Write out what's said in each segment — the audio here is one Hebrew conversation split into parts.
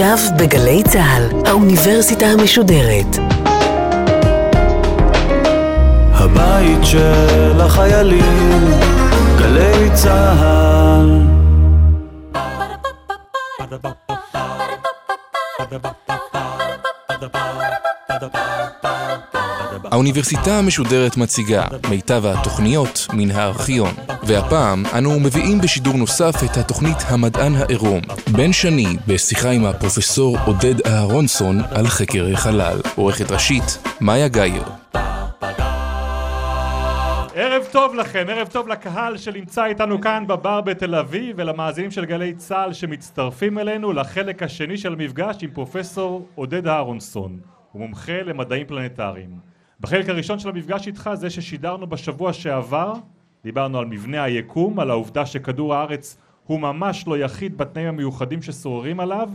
עכשיו בגלי צה"ל, האוניברסיטה המשודרת. הבית של החיילים, גלי צה"ל. האוניברסיטה המשודרת מציגה מיטב התוכניות מן הארכיון. והפעם אנו מביאים בשידור נוסף את התוכנית המדען העירום. בן שני בשיחה עם הפרופסור עודד אהרונסון על חקר החלל. עורכת ראשית, מאיה גאייר. ערב טוב לכם, ערב טוב לקהל שנמצא איתנו כאן בבר בתל אביב ולמאזינים של גלי צה"ל שמצטרפים אלינו לחלק השני של המפגש עם פרופסור עודד אהרונסון. הוא מומחה למדעים פלנטריים. בחלק הראשון של המפגש איתך, זה ששידרנו בשבוע שעבר, דיברנו על מבנה היקום, על העובדה שכדור הארץ הוא ממש לא יחיד בתנאים המיוחדים ששוררים עליו,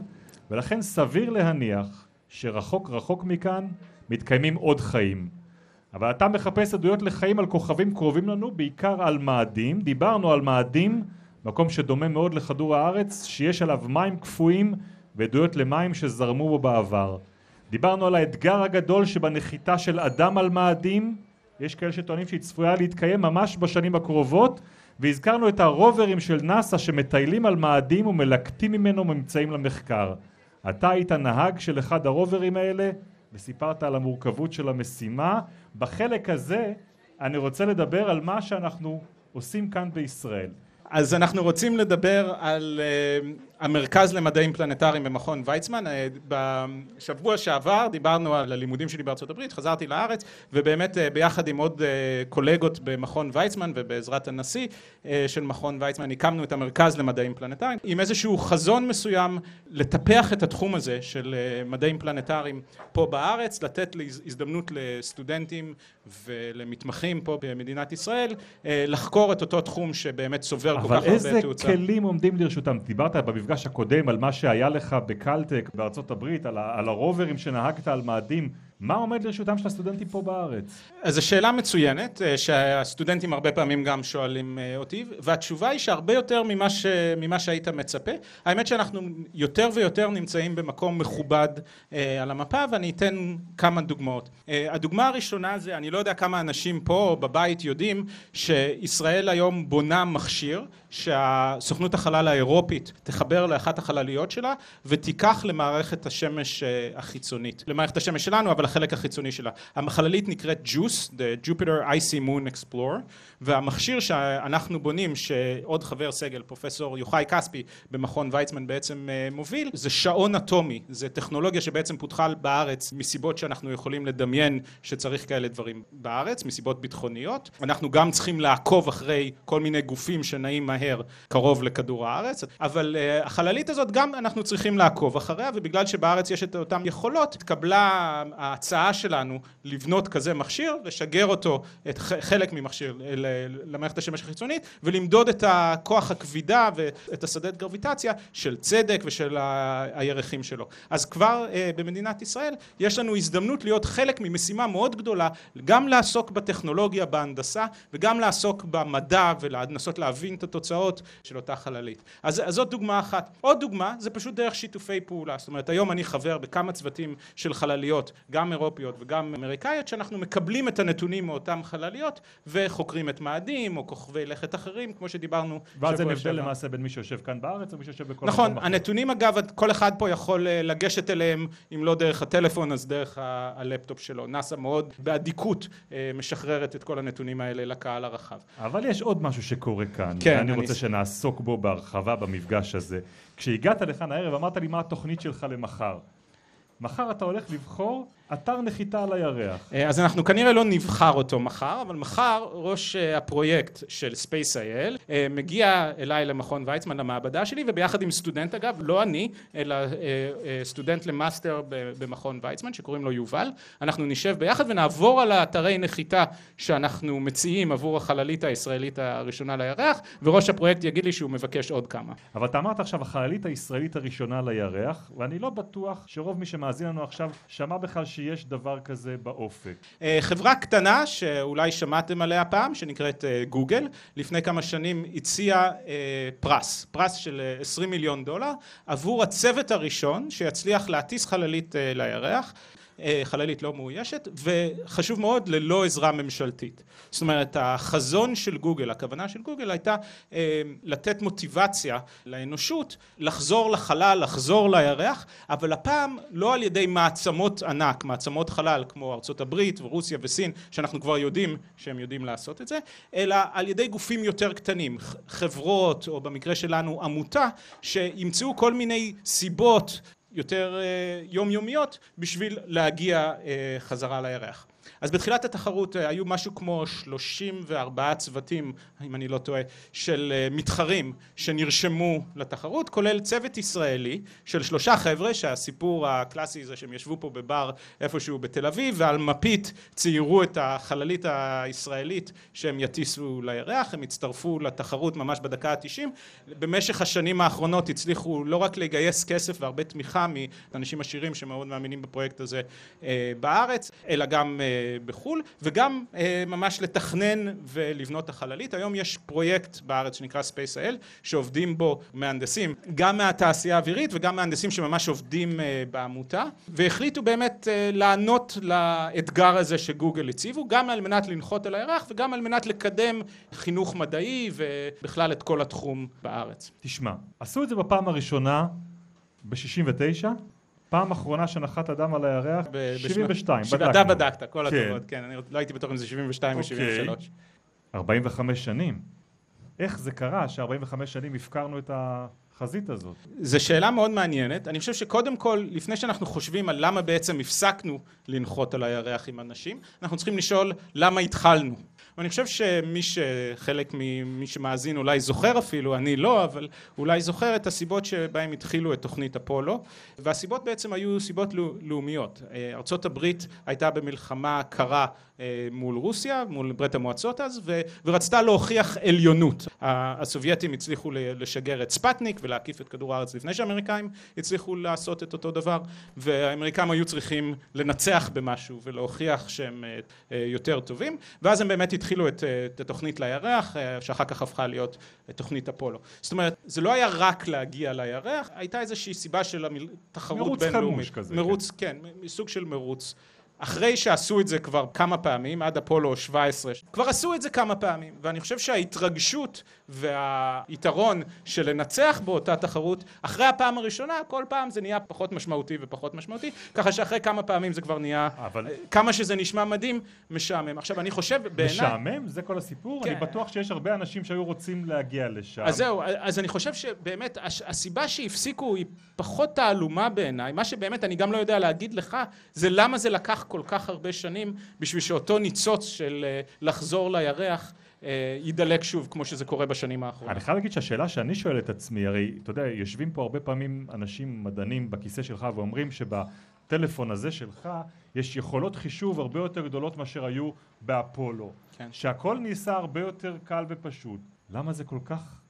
ולכן סביר להניח שרחוק רחוק מכאן מתקיימים עוד חיים. אבל אתה מחפש עדויות לחיים על כוכבים קרובים לנו, בעיקר על מאדים. דיברנו על מאדים, מקום שדומה מאוד לכדור הארץ, שיש עליו מים קפואים ועדויות למים שזרמו בו בעבר. דיברנו על האתגר הגדול שבנחיתה של אדם על מאדים, יש כאלה שטוענים שהיא צפויה להתקיים ממש בשנים הקרובות, והזכרנו את הרוברים של נאס"א שמטיילים על מאדים ומלקטים ממנו ממצאים למחקר. אתה היית נהג של אחד הרוברים האלה וסיפרת על המורכבות של המשימה. בחלק הזה אני רוצה לדבר על מה שאנחנו עושים כאן בישראל. אז אנחנו רוצים לדבר על uh, המרכז למדעים פלנטריים במכון ויצמן. Uh, בשבוע שעבר דיברנו על הלימודים שלי בארצות הברית, חזרתי לארץ ובאמת uh, ביחד עם עוד uh, קולגות במכון ויצמן ובעזרת הנשיא של מכון ויצמן הקמנו את המרכז למדעים פלנטריים עם איזשהו חזון מסוים לטפח את התחום הזה של מדעים פלנטריים פה בארץ, לתת הזדמנות לסטודנטים ולמתמחים פה במדינת ישראל לחקור את אותו תחום שבאמת צובר אבל איזה כלים עומדים לרשותם? דיברת במפגש הקודם על מה שהיה לך בקלטק בארצות הברית, על, על הרוברים שנהגת על מאדים מה עומד לרשותם של הסטודנטים פה בארץ? אז זו שאלה מצוינת, אה, שהסטודנטים הרבה פעמים גם שואלים אה, אותי, והתשובה היא שהרבה יותר ממה, ש... ממה שהיית מצפה. האמת שאנחנו יותר ויותר נמצאים במקום מכובד אה, על המפה, ואני אתן כמה דוגמאות. הדוגמה הראשונה זה, אני לא יודע כמה אנשים פה בבית יודעים, שישראל היום בונה מכשיר שהסוכנות החלל האירופית תחבר לאחת החלליות שלה ותיקח למערכת השמש החיצונית, למערכת השמש שלנו, אבל החלק החיצוני שלה. החללית נקראת JUICE, The Jupiter Icy Moon Explorer, והמכשיר שאנחנו בונים, שעוד חבר סגל, פרופסור יוחאי כספי במכון ויצמן בעצם אה, מוביל, זה שעון אטומי, זה טכנולוגיה שבעצם פותחה בארץ מסיבות שאנחנו יכולים לדמיין שצריך כאלה דברים בארץ, מסיבות ביטחוניות. אנחנו גם צריכים לעקוב אחרי כל מיני גופים שנעים מהר קרוב לכדור הארץ, אבל uh, החללית הזאת גם אנחנו צריכים לעקוב אחריה, ובגלל שבארץ יש את אותן יכולות, התקבלה ההצעה שלנו לבנות כזה מכשיר, לשגר אותו, את חלק ממכשיר למערכת השמש החיצונית ולמדוד את הכוח הכבידה ואת השדת גרביטציה של צדק ושל הירחים שלו. אז כבר אה, במדינת ישראל יש לנו הזדמנות להיות חלק ממשימה מאוד גדולה גם לעסוק בטכנולוגיה, בהנדסה וגם לעסוק במדע ולנסות להבין את התוצאות של אותה חללית. אז, אז זאת דוגמה אחת. עוד דוגמה זה פשוט דרך שיתופי פעולה. זאת אומרת היום אני חבר בכמה צוותים של חלליות גם אירופיות וגם אמריקאיות שאנחנו מקבלים את הנתונים מאותן חלליות וחוקרים את מאדים או כוכבי לכת אחרים כמו שדיברנו ואז אין הבדל למעשה בין מי שיושב כאן בארץ או מי שיושב בכל נכון הנתונים אגב כל אחד פה יכול אה, לגשת אליהם אם לא דרך הטלפון אז דרך הלפטופ שלו נאסא מאוד באדיקות אה, משחררת את כל הנתונים האלה לקהל הרחב אבל יש עוד משהו שקורה כאן כן, ואני רוצה שנעסוק בו בהרחבה במפגש הזה. כשהגעת לכאן הערב אמרת לי מה התוכנית שלך למחר? מחר אתה הולך לבחור אתר נחיתה על הירח. אה, אז אנחנו כנראה לא נבחר אותו מחר, אבל מחר ראש אה, הפרויקט של SpaceIL אה, מגיע אליי למכון ויצמן למעבדה שלי וביחד עם סטודנט אגב, לא אני, אלא סטודנט למאסטר במכון ויצמן שקוראים לו יובל, אנחנו נשב ביחד ונעבור על האתרי נחיתה שאנחנו מציעים עבור החללית הישראלית הראשונה לירח וראש הפרויקט יגיד לי שהוא מבקש עוד כמה. אבל אתה אמרת עכשיו החללית הישראלית הראשונה לירח ואני לא בטוח שרוב מי שמאזין לנו עכשיו שמע בכלל שהיא שיש דבר כזה באופק? אה, חברה קטנה שאולי שמעתם עליה פעם, שנקראת אה, גוגל, לפני כמה שנים הציעה אה, פרס, פרס של 20 מיליון דולר, עבור הצוות הראשון שיצליח להטיס חללית לירח. אה, חללית לא מאוישת, וחשוב מאוד ללא עזרה ממשלתית. זאת אומרת, החזון של גוגל, הכוונה של גוגל הייתה אה, לתת מוטיבציה לאנושות לחזור לחלל, לחזור לירח, אבל הפעם לא על ידי מעצמות ענק, מעצמות חלל כמו ארצות הברית ורוסיה וסין, שאנחנו כבר יודעים שהם יודעים לעשות את זה, אלא על ידי גופים יותר קטנים, חברות, או במקרה שלנו עמותה, שימצאו כל מיני סיבות יותר אה, יומיומיות בשביל להגיע אה, חזרה לירח. אז בתחילת התחרות אה, היו משהו כמו 34 צוותים, אם אני לא טועה, של אה, מתחרים שנרשמו לתחרות, כולל צוות ישראלי של שלושה חבר'ה, שהסיפור הקלאסי זה שהם ישבו פה בבר איפשהו בתל אביב, ועל מפית ציירו את החללית הישראלית שהם יטיסו לירח, הם הצטרפו לתחרות ממש בדקה התשעים. במשך השנים האחרונות הצליחו לא רק לגייס כסף והרבה תמיכה מאנשים עשירים שמאוד מאמינים בפרויקט הזה אה, בארץ, אלא גם בחו"ל וגם אה, ממש לתכנן ולבנות את החללית. היום יש פרויקט בארץ שנקרא Space.il שעובדים בו מהנדסים גם מהתעשייה האווירית וגם מהנדסים שממש עובדים אה, בעמותה והחליטו באמת אה, לענות לאתגר הזה שגוגל הציבו גם על מנת לנחות על הירח וגם על מנת לקדם חינוך מדעי ובכלל את כל התחום בארץ. תשמע, עשו את זה בפעם הראשונה ב-69 פעם אחרונה שנחת אדם על הירח, ב- 72, בדקנו. אתה בדקת, כל כן. הכבוד, כן, אני לא הייתי בטוח אם זה 72 או 73. 45 שנים. איך זה קרה ש-45 שנים הפקרנו את החזית הזאת? זו שאלה מאוד מעניינת. אני חושב שקודם כל, לפני שאנחנו חושבים על למה בעצם הפסקנו לנחות על הירח עם אנשים, אנחנו צריכים לשאול למה התחלנו. ואני חושב שמי שחלק ממי שמאזין אולי זוכר אפילו, אני לא, אבל אולי זוכר את הסיבות שבהם התחילו את תוכנית אפולו, והסיבות בעצם היו סיבות לאומיות. אה, ארצות הברית הייתה במלחמה קרה אה, מול רוסיה, מול ברית המועצות אז, ורצתה להוכיח עליונות. הסובייטים הצליחו לשגר את ספטניק ולהקיף את כדור הארץ לפני שהאמריקאים הצליחו לעשות את אותו דבר, והאמריקאים היו צריכים לנצח במשהו ולהוכיח שהם אה, יותר טובים, ואז הם באמת התחילו את, את התוכנית לירח, שאחר כך הפכה להיות תוכנית אפולו. זאת אומרת, זה לא היה רק להגיע לירח, הייתה איזושהי סיבה של תחרות בינלאומית. מרוץ חמוש כזה. מרוץ, כן, כן סוג של מרוץ. אחרי שעשו את זה כבר כמה פעמים, עד אפולו 17, כבר עשו את זה כמה פעמים, ואני חושב שההתרגשות והיתרון של לנצח באותה תחרות, אחרי הפעם הראשונה, כל פעם זה נהיה פחות משמעותי ופחות משמעותי, ככה שאחרי כמה פעמים זה כבר נהיה, אבל... כמה שזה נשמע מדהים, משעמם. עכשיו, אני חושב, בעיניי... משעמם? זה כל הסיפור? כן. אני בטוח שיש הרבה אנשים שהיו רוצים להגיע לשם. אז זהו, אז אני חושב שבאמת, הסיבה שהפסיקו היא פחות תעלומה בעיניי, מה שבאמת אני גם לא יודע להגיד לך, זה למה זה לקח כל כך הרבה שנים בשביל שאותו ניצוץ של אה, לחזור לירח אה, יידלק שוב כמו שזה קורה בשנים האחרונות. אני חייב להגיד שהשאלה שאני שואל את עצמי, הרי אתה יודע, יושבים פה הרבה פעמים אנשים מדענים בכיסא שלך ואומרים שבטלפון הזה שלך יש יכולות חישוב הרבה יותר גדולות מאשר היו באפולו. כן. שהכל ניסה הרבה יותר קל ופשוט. למה זה כל כך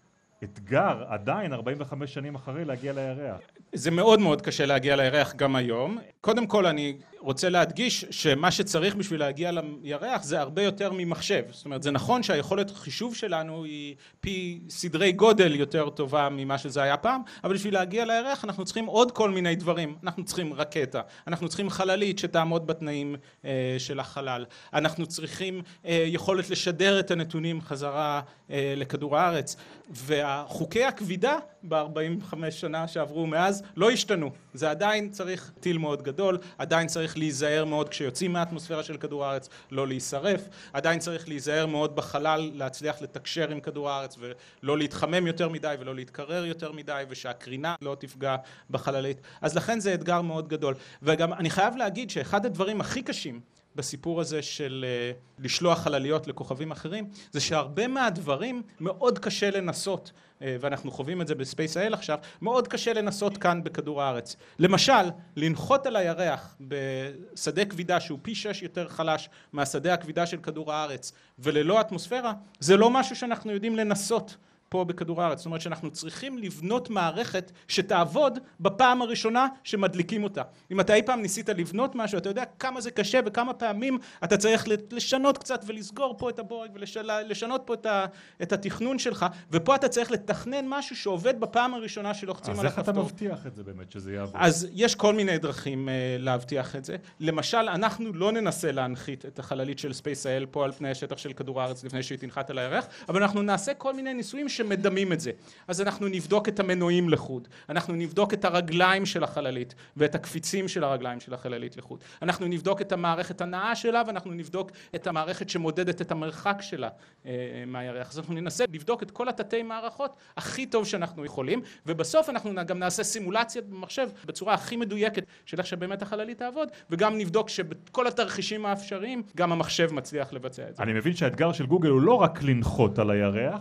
אתגר עדיין 45 שנים אחרי להגיע לירח. זה מאוד מאוד קשה להגיע לירח גם היום. קודם כל אני רוצה להדגיש שמה שצריך בשביל להגיע לירח זה הרבה יותר ממחשב. זאת אומרת זה נכון שהיכולת חישוב שלנו היא פי סדרי גודל יותר טובה ממה שזה היה פעם, אבל בשביל להגיע לירח אנחנו צריכים עוד כל מיני דברים. אנחנו צריכים רקטה, אנחנו צריכים חללית שתעמוד בתנאים אה, של החלל, אנחנו צריכים אה, יכולת לשדר את הנתונים חזרה אה, לכדור הארץ, והחוקי הכבידה ב-45 שנה שעברו מאז לא השתנו. זה עדיין צריך טיל מאוד גדול, עדיין צריך להיזהר מאוד כשיוצאים מהאטמוספירה של כדור הארץ לא להישרף, עדיין צריך להיזהר מאוד בחלל להצליח לתקשר עם כדור הארץ ולא להתחמם יותר מדי ולא להתקרר יותר מדי ושהקרינה לא תפגע בחללית. אז לכן זה אתגר מאוד גדול. וגם אני חייב להגיד שאחד הדברים הכי קשים בסיפור הזה של אה, לשלוח חלליות לכוכבים אחרים זה שהרבה מהדברים מאוד קשה לנסות אה, ואנחנו חווים את זה ב SpaceIL עכשיו מאוד קשה לנסות כאן בכדור הארץ. למשל לנחות על הירח בשדה כבידה שהוא פי שש יותר חלש מהשדה הכבידה של כדור הארץ וללא אטמוספירה זה לא משהו שאנחנו יודעים לנסות פה בכדור הארץ. זאת אומרת שאנחנו צריכים לבנות מערכת שתעבוד בפעם הראשונה שמדליקים אותה. אם אתה אי פעם ניסית לבנות משהו, אתה יודע כמה זה קשה וכמה פעמים אתה צריך לשנות קצת ולסגור פה את הבורג ולשנות פה את, ה, את התכנון שלך, ופה אתה צריך לתכנן משהו שעובד בפעם הראשונה שלוחצים על הכפתור. אז איך אתה מבטיח את זה באמת, שזה יעבוד? אז יש כל מיני דרכים uh, להבטיח את זה. למשל, אנחנו לא ננסה להנחית את החללית של ספייס.איי.אל פה על פני השטח של כדור הארץ לפני שהיא תנחת על הירח, אבל אנחנו נעשה כל מיני ניסויים שמדמים את זה. אז אנחנו נבדוק את המנועים לחוד, אנחנו נבדוק את הרגליים של החללית ואת הקפיצים של הרגליים של החללית לחוד, אנחנו נבדוק את המערכת הנעה שלה ואנחנו נבדוק את המערכת שמודדת את המרחק שלה uh, מהירח. אז אנחנו ננסה לבדוק את כל התתי מערכות הכי טוב שאנחנו יכולים, ובסוף אנחנו גם נעשה סימולציה במחשב בצורה הכי מדויקת של איך שבאמת החללית תעבוד, וגם נבדוק שבכל התרחישים האפשריים גם המחשב מצליח לבצע את זה. אני מבין שהאתגר של גוגל הוא לא רק לנחות על הירח,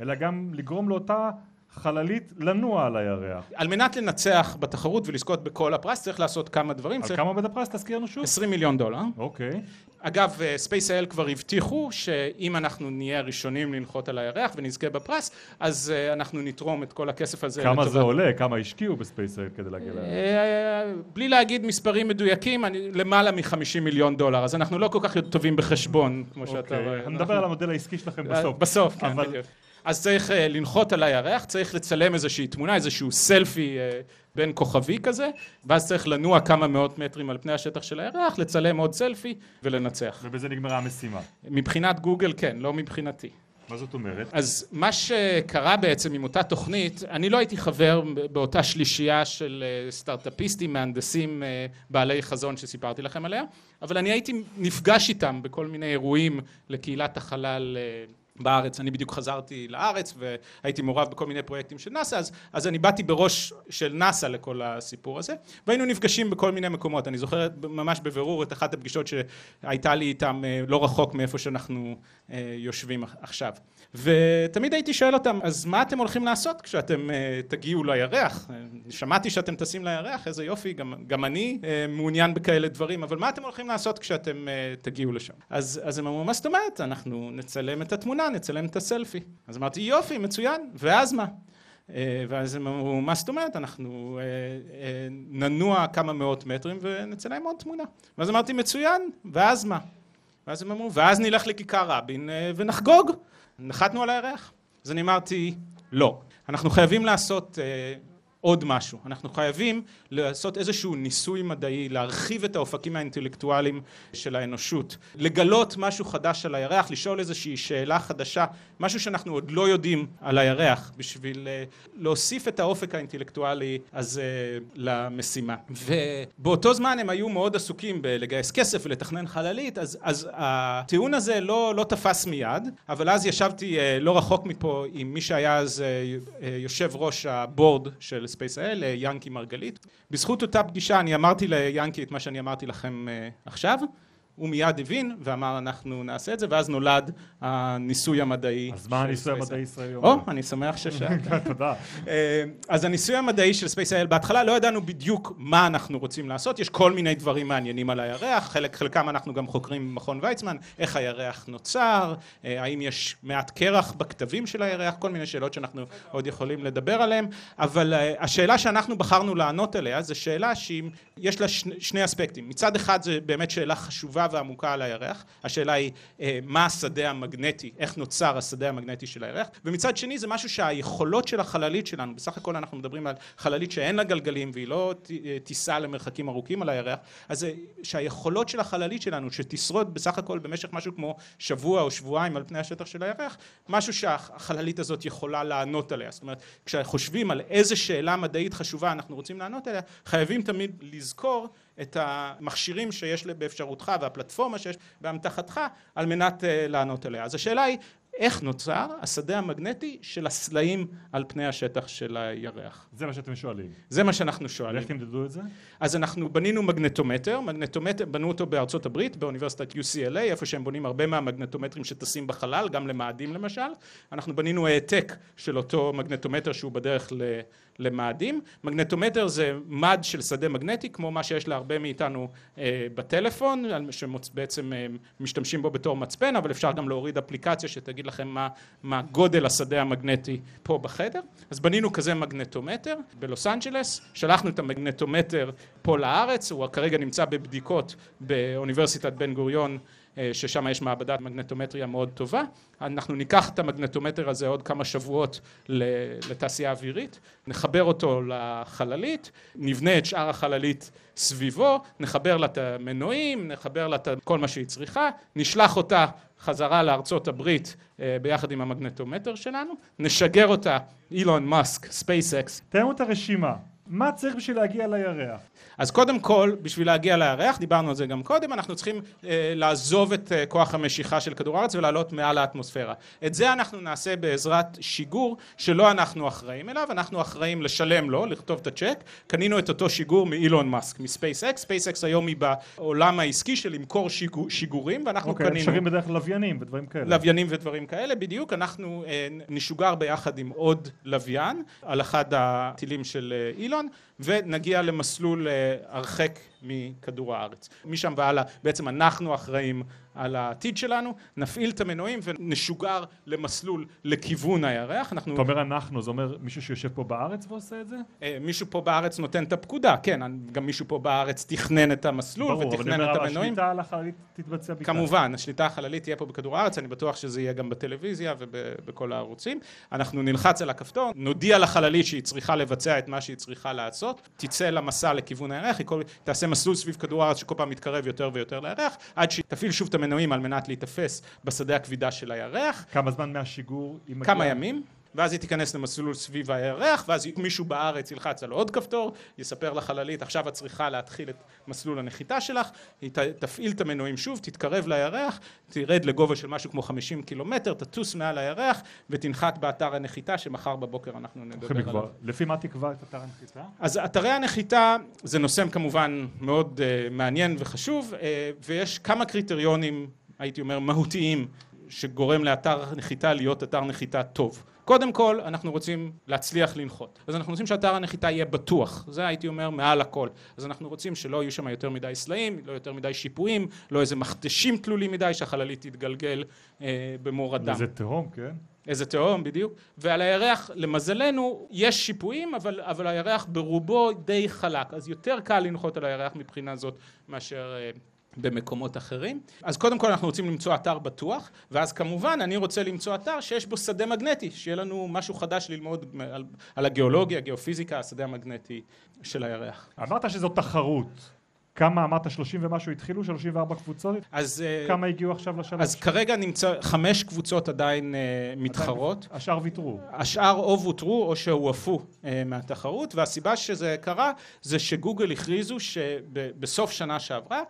אלא גם לגרום לאותה חללית לנוע על הירח. על מנת לנצח בתחרות ולזכות בכל הפרס צריך לעשות כמה דברים. על צריך... כמה עומד הפרס? תזכיר לנו שוב. 20 מיליון דולר. אוקיי. אגב, ספייס.אל כבר הבטיחו שאם אנחנו נהיה הראשונים לנחות על הירח ונזכה בפרס, אז uh, אנחנו נתרום את כל הכסף הזה. כמה לטובת... זה עולה? כמה השקיעו בספייס.אל כדי להגיע לירח? Uh, בלי להגיד מספרים מדויקים, אני, למעלה מ-50 מיליון דולר, אז אנחנו לא כל כך טובים בחשבון, כמו אוקיי. שאתה רואה. נדבר אנחנו... על המודל העסקי שלכם בסוף. בסוף, כן, אבל... בדיוק. אז צריך uh, לנחות על הירח, צריך לצלם איזושהי תמונה, איזשהו סלפי uh, בין כוכבי כזה, ואז צריך לנוע כמה מאות מטרים על פני השטח של הירח, לצלם עוד סלפי ולנצח. ובזה נגמרה המשימה. מבחינת גוגל כן, לא מבחינתי. מה זאת אומרת? אז מה שקרה בעצם עם אותה תוכנית, אני לא הייתי חבר באותה שלישייה של סטארט-אפיסטים, מהנדסים בעלי חזון שסיפרתי לכם עליה, אבל אני הייתי נפגש איתם בכל מיני אירועים לקהילת החלל בארץ, אני בדיוק חזרתי לארץ והייתי מעורב בכל מיני פרויקטים של נאס"א, אז, אז אני באתי בראש של נאס"א לכל הסיפור הזה, והיינו נפגשים בכל מיני מקומות, אני זוכר ממש בבירור את אחת הפגישות שהייתה לי איתם לא רחוק מאיפה שאנחנו יושבים עכשיו. ותמיד הייתי שואל אותם, אז מה אתם הולכים לעשות כשאתם תגיעו לירח? שמעתי שאתם טסים לירח, איזה יופי, גם, גם אני מעוניין בכאלה דברים, אבל מה אתם הולכים לעשות כשאתם תגיעו לשם? אז, אז הם אמרו, מה זאת אומרת? אנחנו נצלם את התמונה, נצלם את הסלפי. אז אמרתי, יופי, מצוין, ואז מה? ואז הם אמרו, מה זאת אומרת? אנחנו ננוע כמה מאות מטרים ונצלם עוד תמונה. ואז אמרתי, מצוין, ואז מה? ואז הם אמרו, ואז נלך לכיכר רבין ונחגוג. נחתנו על הירח? אז אני אמרתי, לא. אנחנו חייבים לעשות עוד משהו. אנחנו חייבים לעשות איזשהו ניסוי מדעי, להרחיב את האופקים האינטלקטואליים של האנושות, לגלות משהו חדש על הירח, לשאול איזושהי שאלה חדשה, משהו שאנחנו עוד לא יודעים על הירח, בשביל להוסיף את האופק האינטלקטואלי הזה למשימה. ובאותו זמן הם היו מאוד עסוקים בלגייס כסף ולתכנן חללית, אז, אז הטיעון הזה לא, לא תפס מיד, אבל אז ישבתי לא רחוק מפה עם מי שהיה אז יושב ראש הבורד של ספייס.איי.אל, יאנקי מרגלית. בזכות אותה פגישה אני אמרתי ליאנקי את מה שאני אמרתי לכם עכשיו, הוא מיד הבין ואמר אנחנו נעשה את זה, ואז נולד הניסוי המדעי. אז מה הניסוי המדעי הישראלי אומר? או, אני שמח ששאלת. תודה. אז הניסוי המדעי של ספייס.איי.אל, בהתחלה לא ידענו בדיוק מה אנחנו רוצים לעשות, יש כל מיני דברים מעניינים על הירח, חלק, חלקם אנחנו גם חוקרים במכון ויצמן, איך הירח נוצר, האם יש מעט קרח בכתבים של הירח, כל מיני שאלות שאנחנו עוד יכולים לדבר עליהן, אבל השאלה שאנחנו בחרנו לענות עליה, זו שאלה שיש לה שני אספקטים. מצד אחד זו באמת שאלה חשובה ועמוקה על הירח, השאלה היא מה השדה המגנטי, איך נוצר השדה המגנטי של הירח, ומצד שני זה משהו שהיכולות של החללית שלנו, בסך הכל אנחנו מדברים על חללית שאין לה גלגלים והיא לא תיסע למרחקים ארוכים על הירח, אז שהיכולות של החללית שלנו שתשרוד בסך הכל במשך משהו כמו שבוע או שבועיים על פני השטח של הירח, משהו שהחללית הזאת יכולה לענות עליה, זאת אומרת כשחושבים על איזה שאלה מדעית חשובה אנחנו רוצים לענות עליה, חייבים תמיד לזכור את המכשירים שיש באפשרותך והפלטפורמה שיש באמתחתך על מנת לענות עליה. אז השאלה היא איך נוצר השדה המגנטי של הסלעים על פני השטח של הירח. זה מה שאתם שואלים. זה מה שאנחנו שואלים. ואיך תמדדו את זה? אז אנחנו בנינו מגנטומטר, מגנטומטר, בנו אותו בארצות הברית, באוניברסיטת UCLA, איפה שהם בונים הרבה מהמגנטומטרים שטסים בחלל, גם למאדים למשל. אנחנו בנינו העתק של אותו מגנטומטר שהוא בדרך ל... למאדים. מגנטומטר זה מד של שדה מגנטי, כמו מה שיש להרבה מאיתנו אה, בטלפון, שבעצם אה, משתמשים בו בתור מצפן, אבל אפשר גם להוריד אפליקציה שתגיד לכם מה, מה גודל השדה המגנטי פה בחדר. אז בנינו כזה מגנטומטר בלוס אנג'לס, שלחנו את המגנטומטר פה לארץ, הוא כרגע נמצא בבדיקות באוניברסיטת בן גוריון ששם יש מעבדת מגנטומטריה מאוד טובה. אנחנו ניקח את המגנטומטר הזה עוד כמה שבועות לתעשייה אווירית, נחבר אותו לחללית, נבנה את שאר החללית סביבו, נחבר לה את המנועים, נחבר לה את כל מה שהיא צריכה, נשלח אותה חזרה לארצות הברית אה, ביחד עם המגנטומטר שלנו, נשגר אותה אילון מאסק, ספייסקס. לנו את הרשימה. מה צריך בשביל להגיע לירח? אז קודם כל, בשביל להגיע לירח, דיברנו על זה גם קודם, אנחנו צריכים אה, לעזוב את אה, כוח המשיכה של כדור הארץ ולעלות מעל האטמוספירה. את זה אנחנו נעשה בעזרת שיגור שלא אנחנו אחראים אליו, אנחנו אחראים לשלם לו, לכתוב את הצ'ק. קנינו את אותו שיגור מאילון מאסק, מספייסקס. ספייסקס היום היא בעולם העסקי של למכור שיגור, שיגורים, ואנחנו אוקיי, קנינו... אוקיי, שרים בדרך כלל לוויינים ודברים כאלה. לוויינים ודברים כאלה, בדיוק. אנחנו אה, נשוגר ביחד עם עוד לוויין על אחד הטילים של אה, אילון. ונגיע למסלול אה, הרחק מכדור הארץ. משם והלאה בעצם אנחנו אחראים על העתיד שלנו, נפעיל את המנועים ונשוגר למסלול לכיוון הירח. אנחנו... אתה אומר אנחנו, זה אומר מישהו שיושב פה בארץ ועושה את זה? אה, מישהו פה בארץ נותן את הפקודה, כן, גם מישהו פה בארץ תכנן את המסלול ברור, ותכנן את המנועים. ברור, אבל השליטה על החללית תתבצע בכלל. כמובן, השליטה החללית תהיה פה בכדור הארץ, אני בטוח שזה יהיה גם בטלוויזיה ובכל הערוצים. אנחנו נלחץ על הכפתור, נודיע לחללית שהיא צריכה לבצע את מה שהיא צריכה לעשות, תצא למסע לכיוון הירח, היא כל... תעשה מסלול סביב כדור הארץ שכל פעם מתקרב יותר ויותר לירח, עד שהיא תפעיל שוב את המנועים על מנת להיתפס בשדה הכבידה של הירח. כמה זמן מהשיגור? כמה ימים. ואז היא תיכנס למסלול סביב הירח, ואז מישהו בארץ ילחץ על עוד כפתור, יספר לחללית, עכשיו את צריכה להתחיל את מסלול הנחיתה שלך, היא תפעיל את המנועים שוב, תתקרב לירח, תרד לגובה של משהו כמו 50 קילומטר, תטוס מעל הירח, ותנחת באתר הנחיתה שמחר בבוקר אנחנו נדבר עליו. לפי מה תקבע את אתר הנחיתה? אז אתרי הנחיתה זה נושא כמובן מאוד uh, מעניין וחשוב, uh, ויש כמה קריטריונים, הייתי אומר, מהותיים, שגורם לאתר נחיתה להיות אתר נחיתה טוב. קודם כל אנחנו רוצים להצליח לנחות. אז אנחנו רוצים שאתר הנחיתה יהיה בטוח. זה הייתי אומר מעל הכל. אז אנחנו רוצים שלא יהיו שם יותר מדי סלעים לא יותר מדי שיפועים לא איזה מכתשים תלולים מדי שהחללית תתגלגל אה, במור אדם איזה תהום כן? איזה תהום בדיוק. ועל הירח למזלנו יש שיפועים אבל, אבל הירח ברובו די חלק. אז יותר קל לנחות על הירח מבחינה זאת מאשר אה, במקומות אחרים. אז קודם כל אנחנו רוצים למצוא אתר בטוח, ואז כמובן אני רוצה למצוא אתר שיש בו שדה מגנטי, שיהיה לנו משהו חדש ללמוד על, על הגיאולוגיה, גיאופיזיקה, השדה המגנטי של הירח. אמרת שזו תחרות. כמה אמרת 30 ומשהו התחילו? 34 קבוצות? אז... אה, כמה הגיעו עכשיו לשלוש? אז כרגע נמצא, חמש קבוצות עדיין uh, מתחרות. השאר ויתרו. השאר או ויתרו או שהועפו uh, מהתחרות, והסיבה שזה קרה זה שגוגל הכריזו שבסוף שנה שעברה,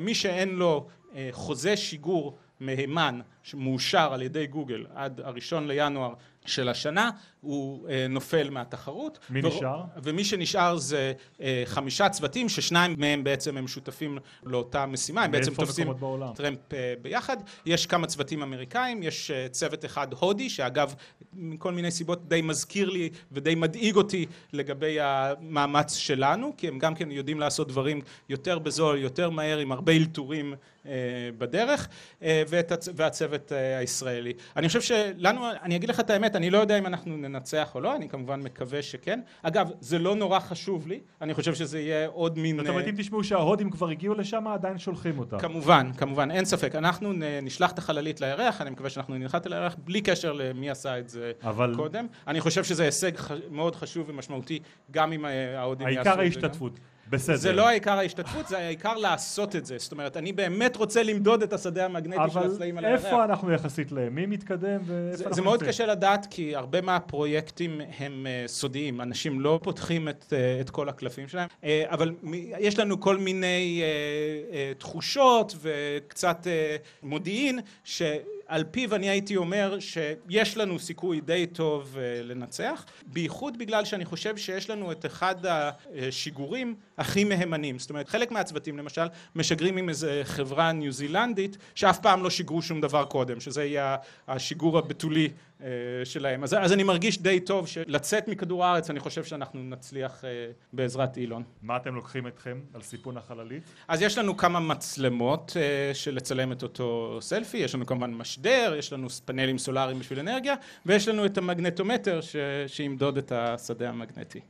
מי שאין לו חוזה שיגור מהימן שמאושר על ידי גוגל עד הראשון לינואר של השנה הוא אה, נופל מהתחרות. מי ו- נשאר? ומי שנשאר זה אה, חמישה צוותים ששניים מהם בעצם הם שותפים לאותה משימה, הם בעצם תופסים טרמפ אה, ביחד. יש כמה צוותים אמריקאים, יש אה, צוות אחד הודי שאגב מכל מיני סיבות די מזכיר לי ודי מדאיג אותי לגבי המאמץ שלנו כי הם גם כן יודעים לעשות דברים יותר בזול, יותר מהר עם הרבה אלתורים אה, בדרך אה, והצ- והצוות אה, הישראלי. אני חושב שלנו, אני אגיד לך את האמת אני לא יודע אם אנחנו ננצח או לא, אני כמובן מקווה שכן. אגב, זה לא נורא חשוב לי, אני חושב שזה יהיה עוד מין... זאת אומרת, אם תשמעו שההודים כבר הגיעו לשם, עדיין שולחים אותם. כמובן, כמובן, אין ספק. אנחנו נשלח את החללית לירח, אני מקווה שאנחנו ננחת על הירח, בלי קשר למי עשה את זה אבל... קודם. אני חושב שזה הישג מאוד חשוב ומשמעותי, גם אם ההודים יעשו את זה. העיקר ההשתתפות. בסדר. זה לא העיקר ההשתתפות, זה העיקר לעשות את זה. זאת אומרת, אני באמת רוצה למדוד את השדה המגנטי של הסלעים על הירח. אבל איפה אנחנו יחסית להם? מי מתקדם ואיפה אנחנו זה מאוד קשה לדעת, כי הרבה מהפרויקטים הם uh, סודיים. אנשים לא פותחים את, uh, את כל הקלפים שלהם, uh, אבל יש לנו כל מיני uh, uh, תחושות וקצת uh, מודיעין, ש... על פיו אני הייתי אומר שיש לנו סיכוי די טוב לנצח, בייחוד בגלל שאני חושב שיש לנו את אחד השיגורים הכי מהימנים. זאת אומרת, חלק מהצוותים למשל משגרים עם איזה חברה ניו זילנדית שאף פעם לא שיגרו שום דבר קודם, שזה יהיה השיגור הבתולי אה, שלהם. אז, אז אני מרגיש די טוב שלצאת מכדור הארץ, אני חושב שאנחנו נצליח אה, בעזרת אילון. מה אתם לוקחים אתכם על סיפון החללית? אז יש לנו כמה מצלמות אה, של לצלם את אותו סלפי, יש לנו כמובן משדר, יש לנו פאנלים סולאריים בשביל אנרגיה, ויש לנו את המגנטומטר ש... שימדוד את השדה המגנטי.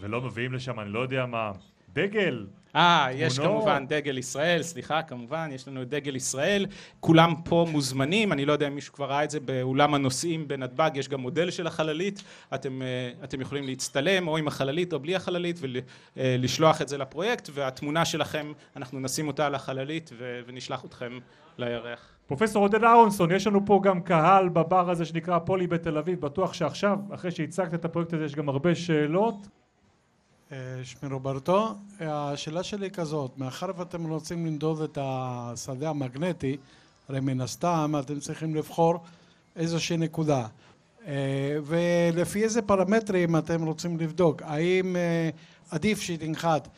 ולא מביאים לשם, אני לא יודע מה, דגל, אה, יש. כמובן דגל ישראל, סליחה, כמובן, יש לנו את דגל ישראל, כולם פה מוזמנים, אני לא יודע אם מישהו כבר ראה את זה באולם הנוסעים בנתב"ג, יש גם מודל של החללית, אתם, אה, אתם יכולים להצטלם או עם החללית או בלי החללית ולשלוח את זה לפרויקט, והתמונה שלכם, אנחנו נשים אותה על החללית ונשלח אתכם לירח. פרופסור עודד אהרונסון, יש לנו פה גם קהל בבר הזה שנקרא פולי בתל אביב, בטוח שעכשיו, אחרי שהצגת את הפרויקט הזה, יש גם הרבה שאלות. שמי רוברטו, השאלה שלי היא כזאת, מאחר ואתם רוצים למדוד את השדה המגנטי, הרי מן הסתם אתם צריכים לבחור איזושהי נקודה. אה, ולפי איזה פרמטרים אתם רוצים לבדוק? האם אה, עדיף שתנחת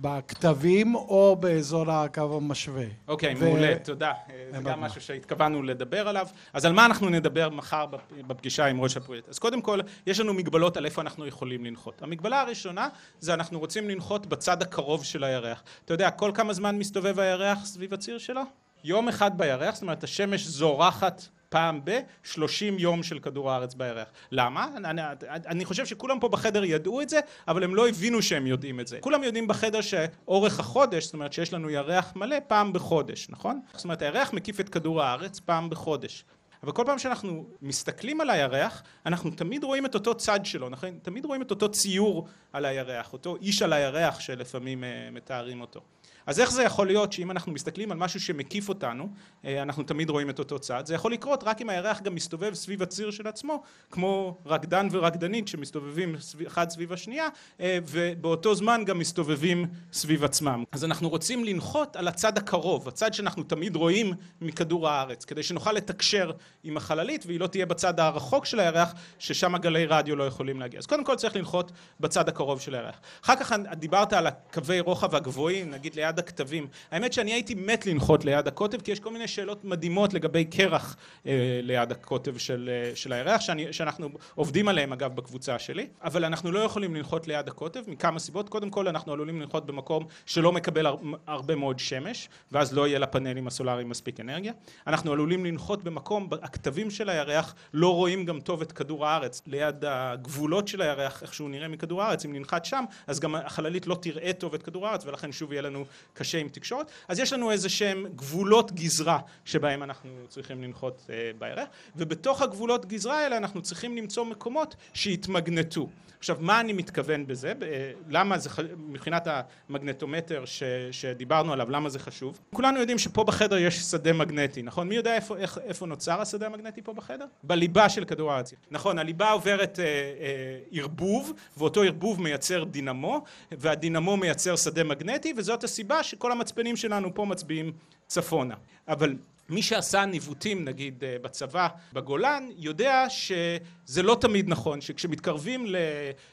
בכתבים או באזור הקו המשווה? אוקיי, ו- מעולה, תודה. אה, זה גם. משהו שהתכוונו לדבר עליו. אז על מה אנחנו נדבר מחר בפ- בפגישה עם ראש הפרויקט? אז קודם כל, יש לנו מגבלות על איפה אנחנו יכולים לנחות. המגבלה הראשונה זה אנחנו רוצים לנחות בצד הקרוב של הירח. אתה יודע, כל כמה זמן מסתובב הירח סביב הציר שלו? יום אחד בירח, זאת אומרת השמש זורחת פעם ב-30 יום של כדור הארץ בירח. למה? אני, אני, חושב שכולם פה בחדר ידעו את זה, אבל הם לא הבינו שהם יודעים את זה. כולם יודעים בחדר שאורך החודש, זאת אומרת שיש לנו ירח מלא פעם בחודש, נכון? זאת אומרת הירח מקיף את כדור הארץ פעם בחודש. אבל כל פעם שאנחנו מסתכלים על הירח, אנחנו תמיד רואים את אותו צד שלו, נכון? תמיד רואים את אותו ציור על הירח, אותו איש על הירח שלפעמים אה, מתארים אותו. אז איך זה יכול להיות שאם אנחנו מסתכלים על משהו שמקיף אותנו, אה, אנחנו תמיד רואים את אותו צד? זה יכול לקרות רק אם הירח גם מסתובב סביב הציר של עצמו, כמו רקדן ורקדנית שמסתובבים אחד סביב השנייה, אה, ובאותו זמן גם מסתובבים סביב עצמם. אז אנחנו רוצים לנחות על הצד הקרוב, הצד שאנחנו תמיד רואים מכדור הארץ, כדי שנוכל לתקשר עם החללית והיא לא תהיה בצד הרחוק של הירח, ששם גלי רדיו לא יכולים להגיע. אז קודם כל צריך לנחות בצד הקרוב של הירח. אחר כך דיברת על הקווי רוחב הגבוהים, נגיד ליד הכתבים. האמת שאני הייתי מת לנחות ליד הקוטב, כי יש כל מיני שאלות מדהימות לגבי קרח אה, ליד הקוטב של, אה, של הירח, שאני, שאנחנו עובדים עליהם אגב בקבוצה שלי, אבל אנחנו לא יכולים לנחות ליד הקוטב מכמה סיבות. קודם כל אנחנו עלולים לנחות במקום שלא מקבל הר, הרבה מאוד שמש, ואז לא יהיה לפאנלים הסולאריים מספיק אנרגיה. אנחנו עלולים לנחות במקום, הכתבים של הירח לא רואים גם טוב את כדור הארץ. ליד הגבולות של הירח, איך שהוא נראה מכדור הארץ, אם ננחת שם, אז גם החללית לא תראה טוב את כדור הארץ, ולכן שוב יהיה לנו קשה עם תקשורת. אז יש לנו איזה שהם גבולות גזרה שבהם אנחנו צריכים לנחות אה, בירח, ובתוך הגבולות גזרה האלה אנחנו צריכים למצוא מקומות שיתמגנטו. עכשיו, מה אני מתכוון בזה? ב- למה זה, מבחינת המגנטומטר ש, שדיברנו עליו, למה זה חשוב? כולנו יודעים שפה בחדר יש שדה מגנטי, נכון? מי יודע איפה, איך, איפה נוצר השדה המגנטי פה בחדר? בליבה של כדור הארץ. נכון, הליבה עוברת אה, אה, ערבוב, ואותו ערבוב מייצר דינמו, והדינמו מייצר שדה מגנטי, וזאת הסיבה שכל המצפנים שלנו פה מצביעים צפונה. אבל מי שעשה ניווטים נגיד אה, בצבא בגולן יודע שזה לא תמיד נכון שכשמתקרבים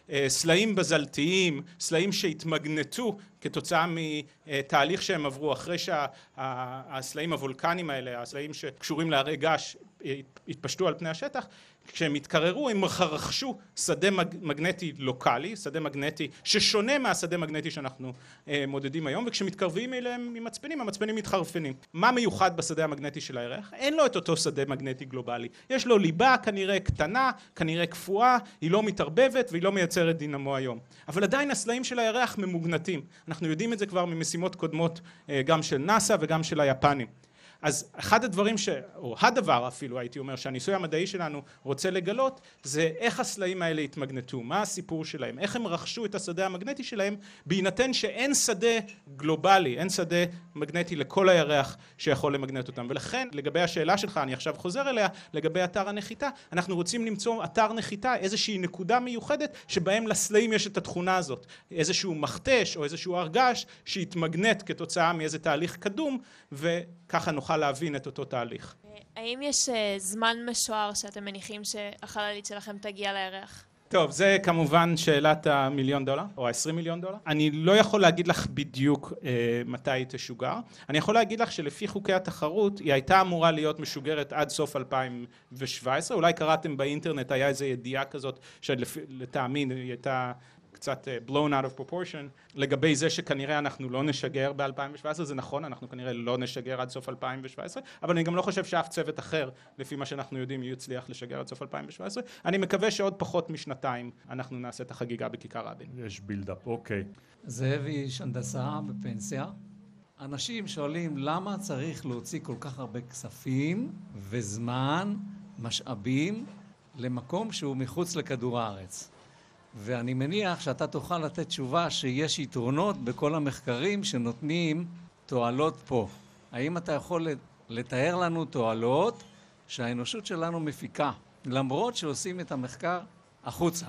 לסלעים בזלתיים סלעים שהתמגנטו כתוצאה מתהליך שהם עברו אחרי שהסלעים הוולקניים האלה הסלעים שקשורים להרי געש אה, התפשטו על פני השטח כשהם התקררו הם רכשו שדה מג- מגנטי לוקאלי, שדה מגנטי ששונה מהשדה מגנטי שאנחנו אה, מודדים היום וכשמתקרבים אליהם ממצפנים המצפנים מתחרפנים. מה מיוחד בשדה המגנטי של הירח? אין לו את אותו שדה מגנטי גלובלי. יש לו ליבה כנראה קטנה, כנראה קפואה, היא לא מתערבבת והיא לא מייצרת דינמו היום. אבל עדיין הסלעים של הירח ממוגנטים. אנחנו יודעים את זה כבר ממשימות קודמות אה, גם של נאס"א וגם של היפנים. אז אחד הדברים, ש... או הדבר אפילו הייתי אומר שהניסוי המדעי שלנו רוצה לגלות זה איך הסלעים האלה התמגנטו, מה הסיפור שלהם, איך הם רכשו את השדה המגנטי שלהם בהינתן שאין שדה גלובלי, אין שדה מגנטי לכל הירח שיכול למגנט אותם. ולכן לגבי השאלה שלך אני עכשיו חוזר אליה לגבי אתר הנחיתה אנחנו רוצים למצוא אתר נחיתה איזושהי נקודה מיוחדת שבהם לסלעים יש את התכונה הזאת. איזשהו מכתש או איזשהו הר געש שהתמגנט כתוצאה מאיזה תהליך קדום וככה נוכל להבין את אותו תהליך. האם יש אה, זמן משוער שאתם מניחים שהחללית שלכם תגיע לירח? טוב, זה כמובן שאלת המיליון דולר, או ה-20 מיליון דולר. אני לא יכול להגיד לך בדיוק אה, מתי היא תשוגר. אני יכול להגיד לך שלפי חוקי התחרות, היא הייתה אמורה להיות משוגרת עד סוף 2017. אולי קראתם באינטרנט, היה איזו ידיעה כזאת, שלטעמי היא הייתה קצת אה, blown out of proportion לגבי זה שכנראה אנחנו לא נשגר ב-2017, זה נכון, אנחנו כנראה לא נשגר עד סוף 2017, אבל אני גם לא חושב שאף צוות אחר, לפי מה שאנחנו יודעים, יצליח לשגר עד סוף 2017. אני מקווה שעוד פחות משנתיים אנחנו נעשה את החגיגה בכיכר רבין. יש בילדאפ, אוקיי. זאב איש הנדסה בפנסיה. אנשים שואלים למה צריך להוציא כל כך הרבה כספים וזמן, משאבים, למקום שהוא מחוץ לכדור הארץ. ואני מניח שאתה תוכל לתת תשובה שיש יתרונות בכל המחקרים שנותנים תועלות פה. האם אתה יכול לתאר לנו תועלות שהאנושות שלנו מפיקה, למרות שעושים את המחקר החוצה?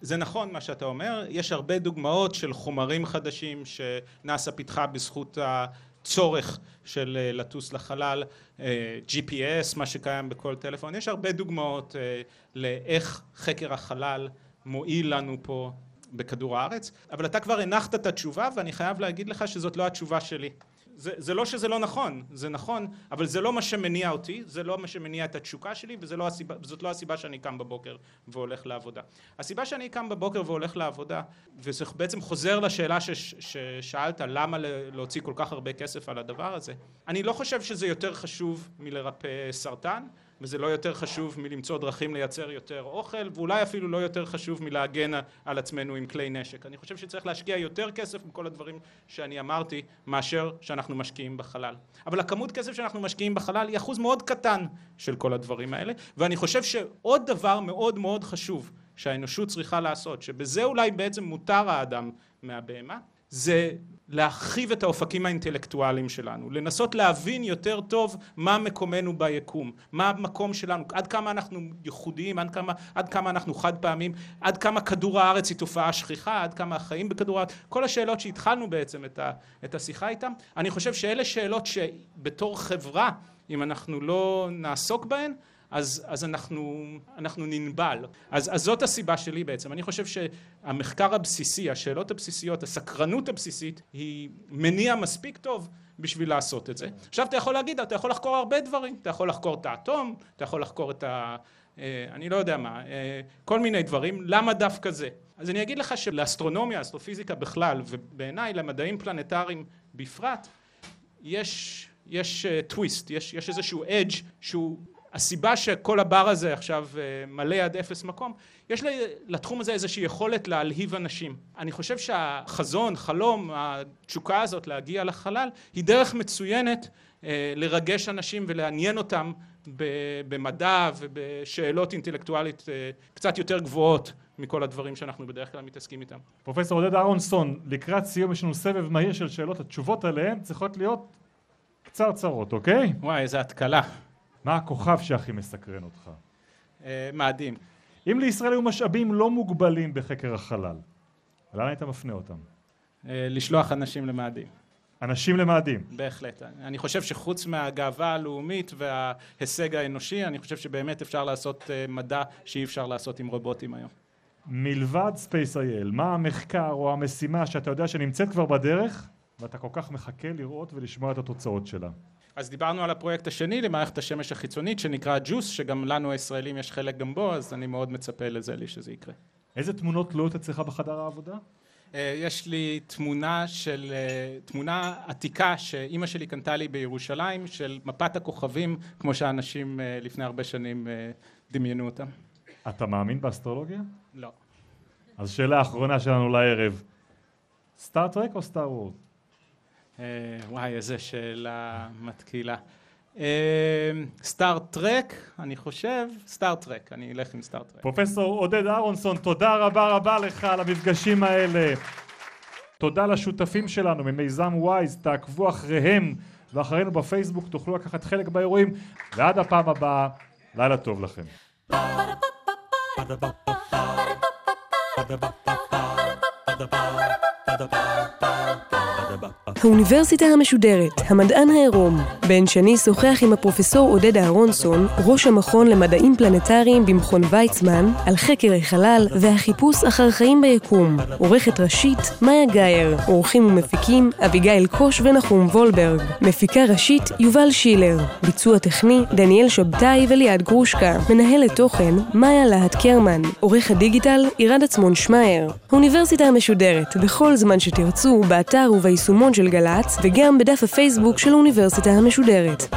זה נכון מה שאתה אומר, יש הרבה דוגמאות של חומרים חדשים שנאס"א פיתחה בזכות הצורך של אה, לטוס לחלל, אה, GPS, מה שקיים בכל טלפון, יש הרבה דוגמאות אה, לאיך חקר החלל מועיל לנו פה בכדור הארץ, אבל אתה כבר הנחת את התשובה ואני חייב להגיד לך שזאת לא התשובה שלי. זה, זה לא שזה לא נכון, זה נכון, אבל זה לא מה שמניע אותי, זה לא מה שמניע את התשוקה שלי וזאת לא הסיבה, לא הסיבה שאני קם בבוקר והולך לעבודה. הסיבה שאני קם בבוקר והולך לעבודה, וזה בעצם חוזר לשאלה שש, ששאלת למה להוציא כל כך הרבה כסף על הדבר הזה, אני לא חושב שזה יותר חשוב מלרפא סרטן, וזה לא יותר חשוב מלמצוא דרכים לייצר יותר אוכל, ואולי אפילו לא יותר חשוב מלהגן על עצמנו עם כלי נשק. אני חושב שצריך להשקיע יותר כסף בכל הדברים שאני אמרתי, מאשר שאנחנו משקיעים בחלל. אבל הכמות כסף שאנחנו משקיעים בחלל היא אחוז מאוד קטן של כל הדברים האלה, ואני חושב שעוד דבר מאוד מאוד חשוב שהאנושות צריכה לעשות, שבזה אולי בעצם מותר האדם מהבהמה, זה להרחיב את האופקים האינטלקטואליים שלנו, לנסות להבין יותר טוב מה מקומנו ביקום, מה המקום שלנו, עד כמה אנחנו ייחודיים, עד כמה, עד כמה אנחנו חד פעמים, עד כמה כדור הארץ היא תופעה שכיחה, עד כמה החיים בכדור הארץ, כל השאלות שהתחלנו בעצם את, ה, את השיחה איתם, אני חושב שאלה שאלות שבתור חברה, אם אנחנו לא נעסוק בהן, אז, אז אנחנו, אנחנו ננבל. אז, אז זאת הסיבה שלי בעצם. אני חושב שהמחקר הבסיסי, השאלות הבסיסיות, הסקרנות הבסיסית, היא מניע מספיק טוב בשביל לעשות את זה. עכשיו אתה יכול להגיד, אתה יכול לחקור הרבה דברים. אתה יכול לחקור את האטום, אתה יכול לחקור את ה... אה, אני לא יודע מה, אה, כל מיני דברים, למה דווקא זה? אז אני אגיד לך שלאסטרונומיה, אסטרופיזיקה בכלל, ובעיניי למדעים פלנטריים בפרט, יש, יש טוויסט, אה, יש, יש איזשהו אדג' שהוא הסיבה שכל הבר הזה עכשיו אה, מלא עד אפס מקום, יש לתחום הזה איזושהי יכולת להלהיב אנשים. אני חושב שהחזון, חלום, התשוקה הזאת להגיע לחלל, היא דרך מצוינת אה, לרגש אנשים ולעניין אותם במדע ובשאלות אינטלקטואלית אה, קצת יותר גבוהות מכל הדברים שאנחנו בדרך כלל מתעסקים איתם. פרופסור עודד אהרונסון, לקראת סיום יש לנו סבב מהיר של שאלות, התשובות עליהן צריכות להיות קצרצרות, אוקיי? וואי, איזה התקלה. מה הכוכב שהכי מסקרן אותך? אה, מאדים. אם לישראל היו משאבים לא מוגבלים בחקר החלל, לאן היית מפנה אותם? אה, לשלוח אנשים למאדים. אנשים למאדים. בהחלט. אני חושב שחוץ מהגאווה הלאומית וההישג האנושי, אני חושב שבאמת אפשר לעשות אה, מדע שאי אפשר לעשות עם רובוטים היום. מלבד Space.il, מה המחקר או המשימה שאתה יודע שנמצאת כבר בדרך ואתה כל כך מחכה לראות ולשמוע את התוצאות שלה? אז דיברנו על הפרויקט השני למערכת השמש החיצונית שנקרא ג'וס, שגם לנו הישראלים יש חלק גם בו, אז אני מאוד מצפה לזה לי שזה יקרה. איזה תמונות תלויות אצלך בחדר העבודה? אה, יש לי תמונה של, אה, תמונה עתיקה שאימא שלי קנתה לי בירושלים של מפת הכוכבים כמו שאנשים אה, לפני הרבה שנים דמיינו אותם. אתה מאמין באסטרולוגיה? לא. אז שאלה אחרונה שלנו לערב, סטאר טרק או סטאר וורד? אה, וואי, איזה שאלה מתקילה. סטאר אה, טרק, אני חושב, סטאר טרק, אני אלך עם סטאר טרק. פרופסור עודד אהרונסון, תודה רבה רבה לך על המפגשים האלה. תודה לשותפים שלנו ממיזם וויז, תעקבו אחריהם ואחרינו בפייסבוק, תוכלו לקחת חלק באירועים, ועד הפעם הבאה, לילה טוב לכם. Ba-da-ba-ba-ba האוניברסיטה המשודרת, המדען העירום. בן שני שוחח עם הפרופסור עודד אהרונסון, ראש המכון למדעים פלנטריים במכון ויצמן, על חקר החלל והחיפוש אחר חיים ביקום. עורכת ראשית, מאיה גאייר. עורכים ומפיקים, אביגיל קוש ונחום וולברג. מפיקה ראשית, יובל שילר. ביצוע טכני, דניאל שבתאי וליעד גרושקה. מנהלת תוכן, מאיה להט קרמן. עורך הדיגיטל, עירד עצמון שמאייר. האוניברסיטה המשודרת, בכל זמן שתרצו, באתר ביישומון של גל"צ וגם בדף הפייסבוק של האוניברסיטה המשודרת.